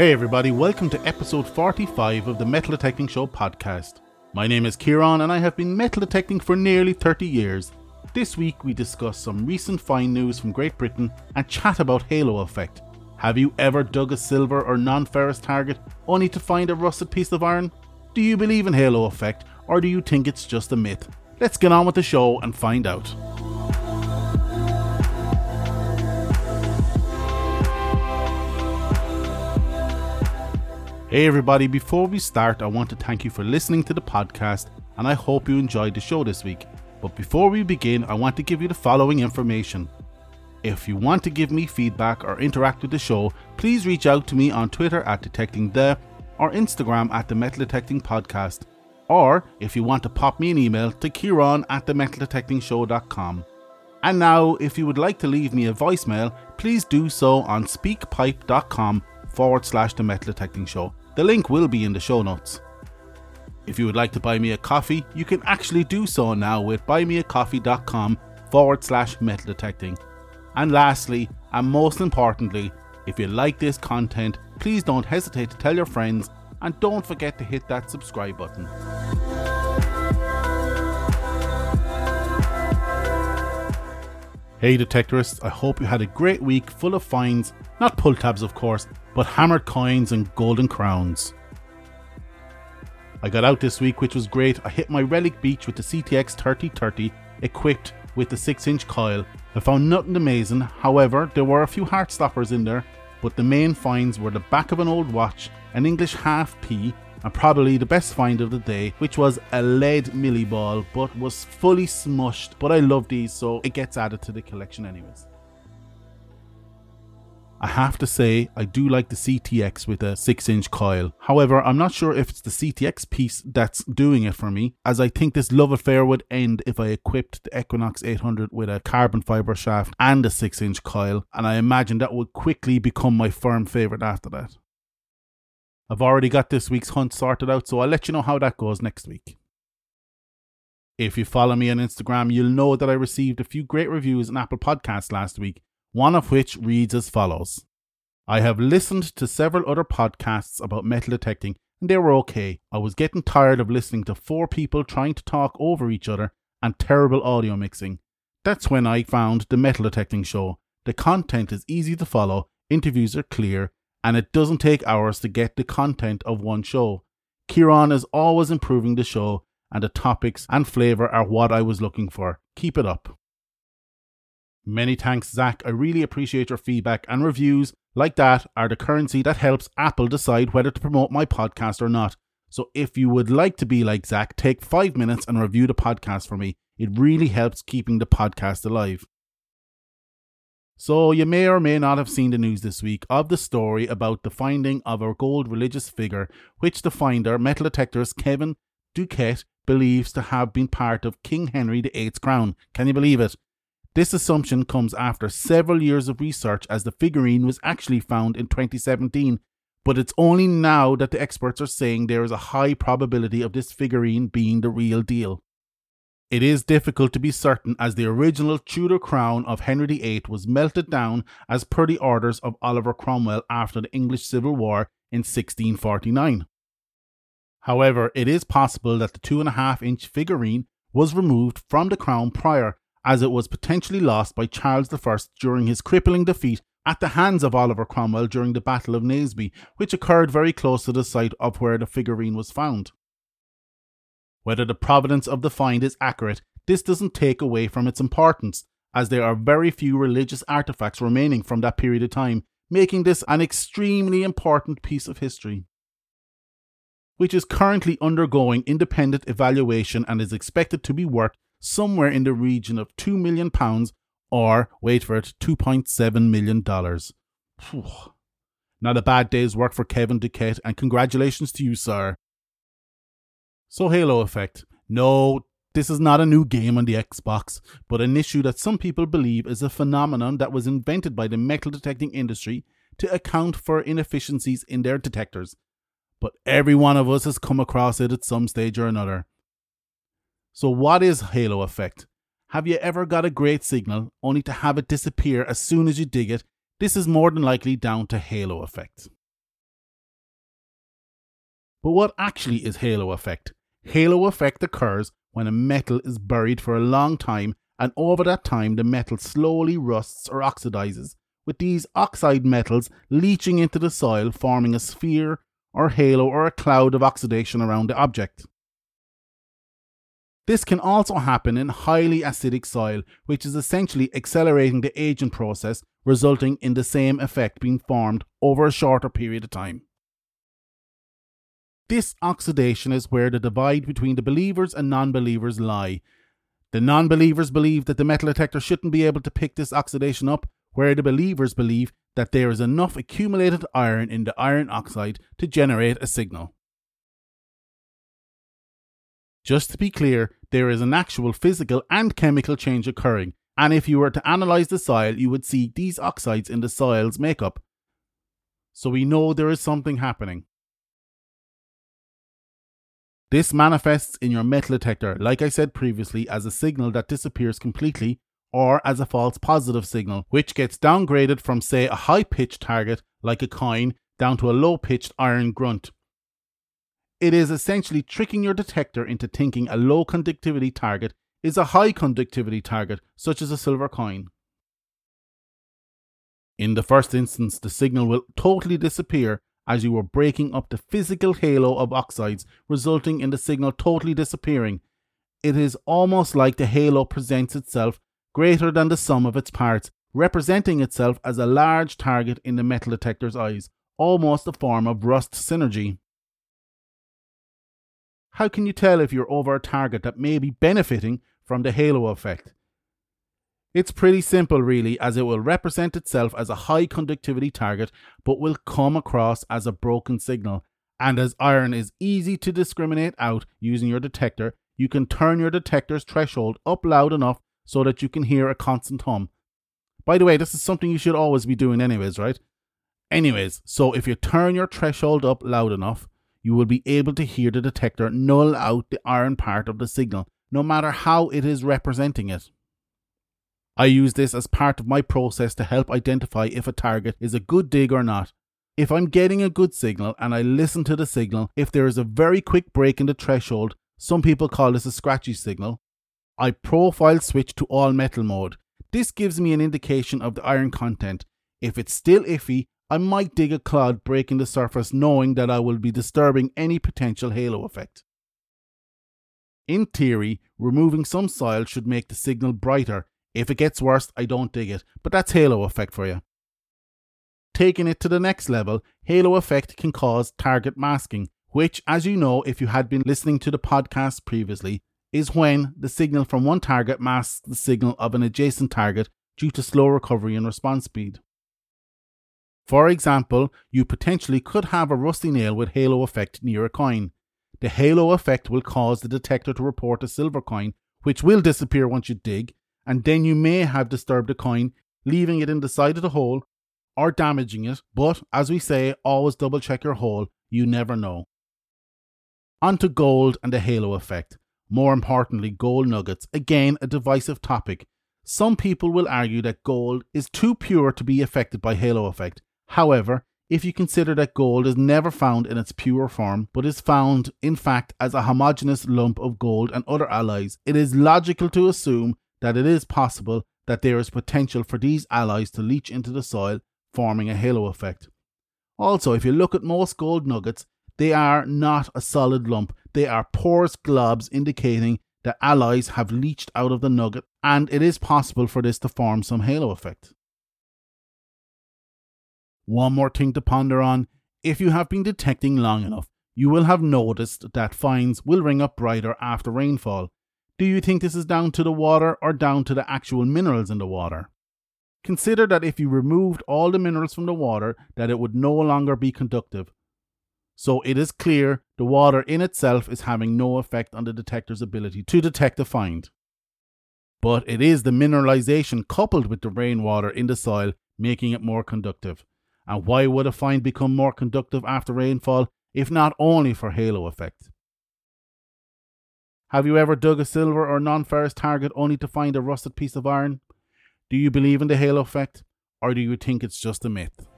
Hey everybody, welcome to episode 45 of the Metal Detecting Show podcast. My name is Ciaran and I have been metal detecting for nearly 30 years. This week we discuss some recent fine news from Great Britain and chat about halo effect. Have you ever dug a silver or non-ferrous target only to find a rusted piece of iron? Do you believe in halo effect or do you think it's just a myth? Let's get on with the show and find out. Hey everybody, before we start, I want to thank you for listening to the podcast and I hope you enjoyed the show this week. But before we begin, I want to give you the following information. If you want to give me feedback or interact with the show, please reach out to me on Twitter at Detecting The or Instagram at The Metal Detecting Podcast. Or if you want to pop me an email to Ciaran at the themetaldetectingshow.com. And now, if you would like to leave me a voicemail, please do so on speakpipe.com forward slash The Metal Detecting Show. The link will be in the show notes. If you would like to buy me a coffee, you can actually do so now with buymeacoffee.com forward slash metal detecting. And lastly, and most importantly, if you like this content, please don't hesitate to tell your friends and don't forget to hit that subscribe button. Hey detectorists, I hope you had a great week full of finds, not pull tabs of course, but hammered coins and golden crowns. I got out this week, which was great. I hit my relic beach with the CTX 3030 equipped with the 6 inch coil. I found nothing amazing, however, there were a few heart stoppers in there, but the main finds were the back of an old watch, an English half P, and probably the best find of the day, which was a lead milli ball, but was fully smushed. But I love these, so it gets added to the collection anyways. I have to say, I do like the CTX with a 6 inch coil. However, I'm not sure if it's the CTX piece that's doing it for me, as I think this love affair would end if I equipped the Equinox 800 with a carbon fiber shaft and a 6 inch coil, and I imagine that would quickly become my firm favourite after that. I've already got this week's hunt sorted out, so I'll let you know how that goes next week. If you follow me on Instagram, you'll know that I received a few great reviews on Apple Podcasts last week, one of which reads as follows I have listened to several other podcasts about metal detecting, and they were okay. I was getting tired of listening to four people trying to talk over each other and terrible audio mixing. That's when I found the Metal Detecting Show. The content is easy to follow, interviews are clear, and it doesn't take hours to get the content of one show. Ciaran is always improving the show, and the topics and flavour are what I was looking for. Keep it up. Many thanks, Zach. I really appreciate your feedback and reviews like that are the currency that helps Apple decide whether to promote my podcast or not. So if you would like to be like Zach, take five minutes and review the podcast for me. It really helps keeping the podcast alive. So, you may or may not have seen the news this week of the story about the finding of a gold religious figure, which the finder, metal detectorist Kevin Duckett, believes to have been part of King Henry VIII's crown. Can you believe it? This assumption comes after several years of research, as the figurine was actually found in 2017. But it's only now that the experts are saying there is a high probability of this figurine being the real deal. It is difficult to be certain as the original Tudor crown of Henry VIII was melted down as per the orders of Oliver Cromwell after the English Civil War in 1649. However, it is possible that the two and a half inch figurine was removed from the crown prior, as it was potentially lost by Charles I during his crippling defeat at the hands of Oliver Cromwell during the Battle of Naseby, which occurred very close to the site of where the figurine was found. Whether the provenance of the find is accurate, this doesn't take away from its importance, as there are very few religious artifacts remaining from that period of time, making this an extremely important piece of history. Which is currently undergoing independent evaluation and is expected to be worth somewhere in the region of £2 million or, wait for it, $2.7 million. Not a bad day's work for Kevin Duckett, and congratulations to you, sir. So, Halo Effect. No, this is not a new game on the Xbox, but an issue that some people believe is a phenomenon that was invented by the metal detecting industry to account for inefficiencies in their detectors. But every one of us has come across it at some stage or another. So, what is halo effect? Have you ever got a great signal only to have it disappear as soon as you dig it? This is more than likely down to halo effect. But what actually is halo effect? Halo effect occurs when a metal is buried for a long time and over that time the metal slowly rusts or oxidizes, with these oxide metals leaching into the soil forming a sphere or halo or a cloud of oxidation around the object. This can also happen in highly acidic soil, which is essentially accelerating the aging process, resulting in the same effect being formed over a shorter period of time. This oxidation is where the divide between the believers and non believers lie. The non believers believe that the metal detector shouldn't be able to pick this oxidation up, where the believers believe that there is enough accumulated iron in the iron oxide to generate a signal. Just to be clear, there is an actual physical and chemical change occurring, and if you were to analyse the soil, you would see these oxides in the soil's makeup. So we know there is something happening. This manifests in your metal detector, like I said previously, as a signal that disappears completely or as a false positive signal, which gets downgraded from, say, a high pitched target like a coin down to a low pitched iron grunt. It is essentially tricking your detector into thinking a low conductivity target is a high conductivity target, such as a silver coin. In the first instance, the signal will totally disappear as you are breaking up the physical halo of oxides, resulting in the signal totally disappearing. It is almost like the halo presents itself greater than the sum of its parts, representing itself as a large target in the metal detector's eyes, almost a form of rust synergy. How can you tell if you're over a target that may be benefiting from the halo effect? It's pretty simple, really, as it will represent itself as a high conductivity target but will come across as a broken signal. And as iron is easy to discriminate out using your detector, you can turn your detector's threshold up loud enough so that you can hear a constant hum. By the way, this is something you should always be doing, anyways, right? Anyways, so if you turn your threshold up loud enough, you will be able to hear the detector null out the iron part of the signal, no matter how it is representing it. I use this as part of my process to help identify if a target is a good dig or not. If I'm getting a good signal and I listen to the signal, if there is a very quick break in the threshold, some people call this a scratchy signal, I profile switch to all metal mode. This gives me an indication of the iron content. If it's still iffy, I might dig a clod breaking the surface knowing that I will be disturbing any potential halo effect. In theory, removing some soil should make the signal brighter if it gets worse, I don't dig it, but that's halo effect for you. Taking it to the next level, halo effect can cause target masking, which, as you know if you had been listening to the podcast previously, is when the signal from one target masks the signal of an adjacent target due to slow recovery and response speed. For example, you potentially could have a rusty nail with halo effect near a coin. The halo effect will cause the detector to report a silver coin, which will disappear once you dig, and then you may have disturbed the coin, leaving it in the side of the hole or damaging it. But as we say, always double check your hole, you never know. On to gold and the halo effect. More importantly, gold nuggets. Again, a divisive topic. Some people will argue that gold is too pure to be affected by halo effect. However, if you consider that gold is never found in its pure form, but is found, in fact, as a homogeneous lump of gold and other alloys, it is logical to assume that it is possible that there is potential for these alloys to leach into the soil, forming a halo effect. Also, if you look at most gold nuggets, they are not a solid lump, they are porous globs indicating that alloys have leached out of the nugget, and it is possible for this to form some halo effect. One more thing to ponder on if you have been detecting long enough, you will have noticed that finds will ring up brighter after rainfall, do you think this is down to the water or down to the actual minerals in the water? Consider that if you removed all the minerals from the water, that it would no longer be conductive. So it is clear the water in itself is having no effect on the detector's ability to detect a find. But it is the mineralization coupled with the rainwater in the soil making it more conductive. And why would a find become more conductive after rainfall if not only for halo effect? Have you ever dug a silver or non ferrous target only to find a rusted piece of iron? Do you believe in the halo effect, or do you think it's just a myth?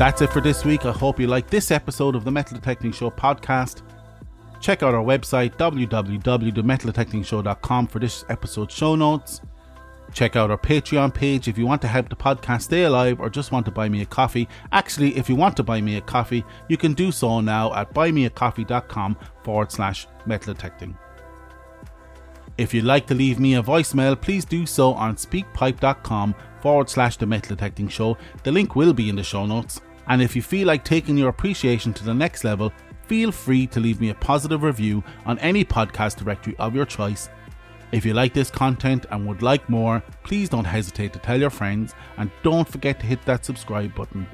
That's it for this week. I hope you liked this episode of the Metal Detecting Show podcast. Check out our website www.metaldetectingshow.com for this episode's show notes. Check out our Patreon page if you want to help the podcast stay alive or just want to buy me a coffee. Actually, if you want to buy me a coffee, you can do so now at buymeacoffee.com forward slash metal detecting. If you'd like to leave me a voicemail, please do so on speakpipe.com forward slash the metal detecting show. The link will be in the show notes. And if you feel like taking your appreciation to the next level, feel free to leave me a positive review on any podcast directory of your choice. If you like this content and would like more, please don't hesitate to tell your friends and don't forget to hit that subscribe button.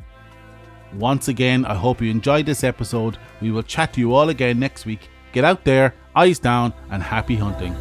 Once again, I hope you enjoyed this episode. We will chat to you all again next week. Get out there, eyes down, and happy hunting.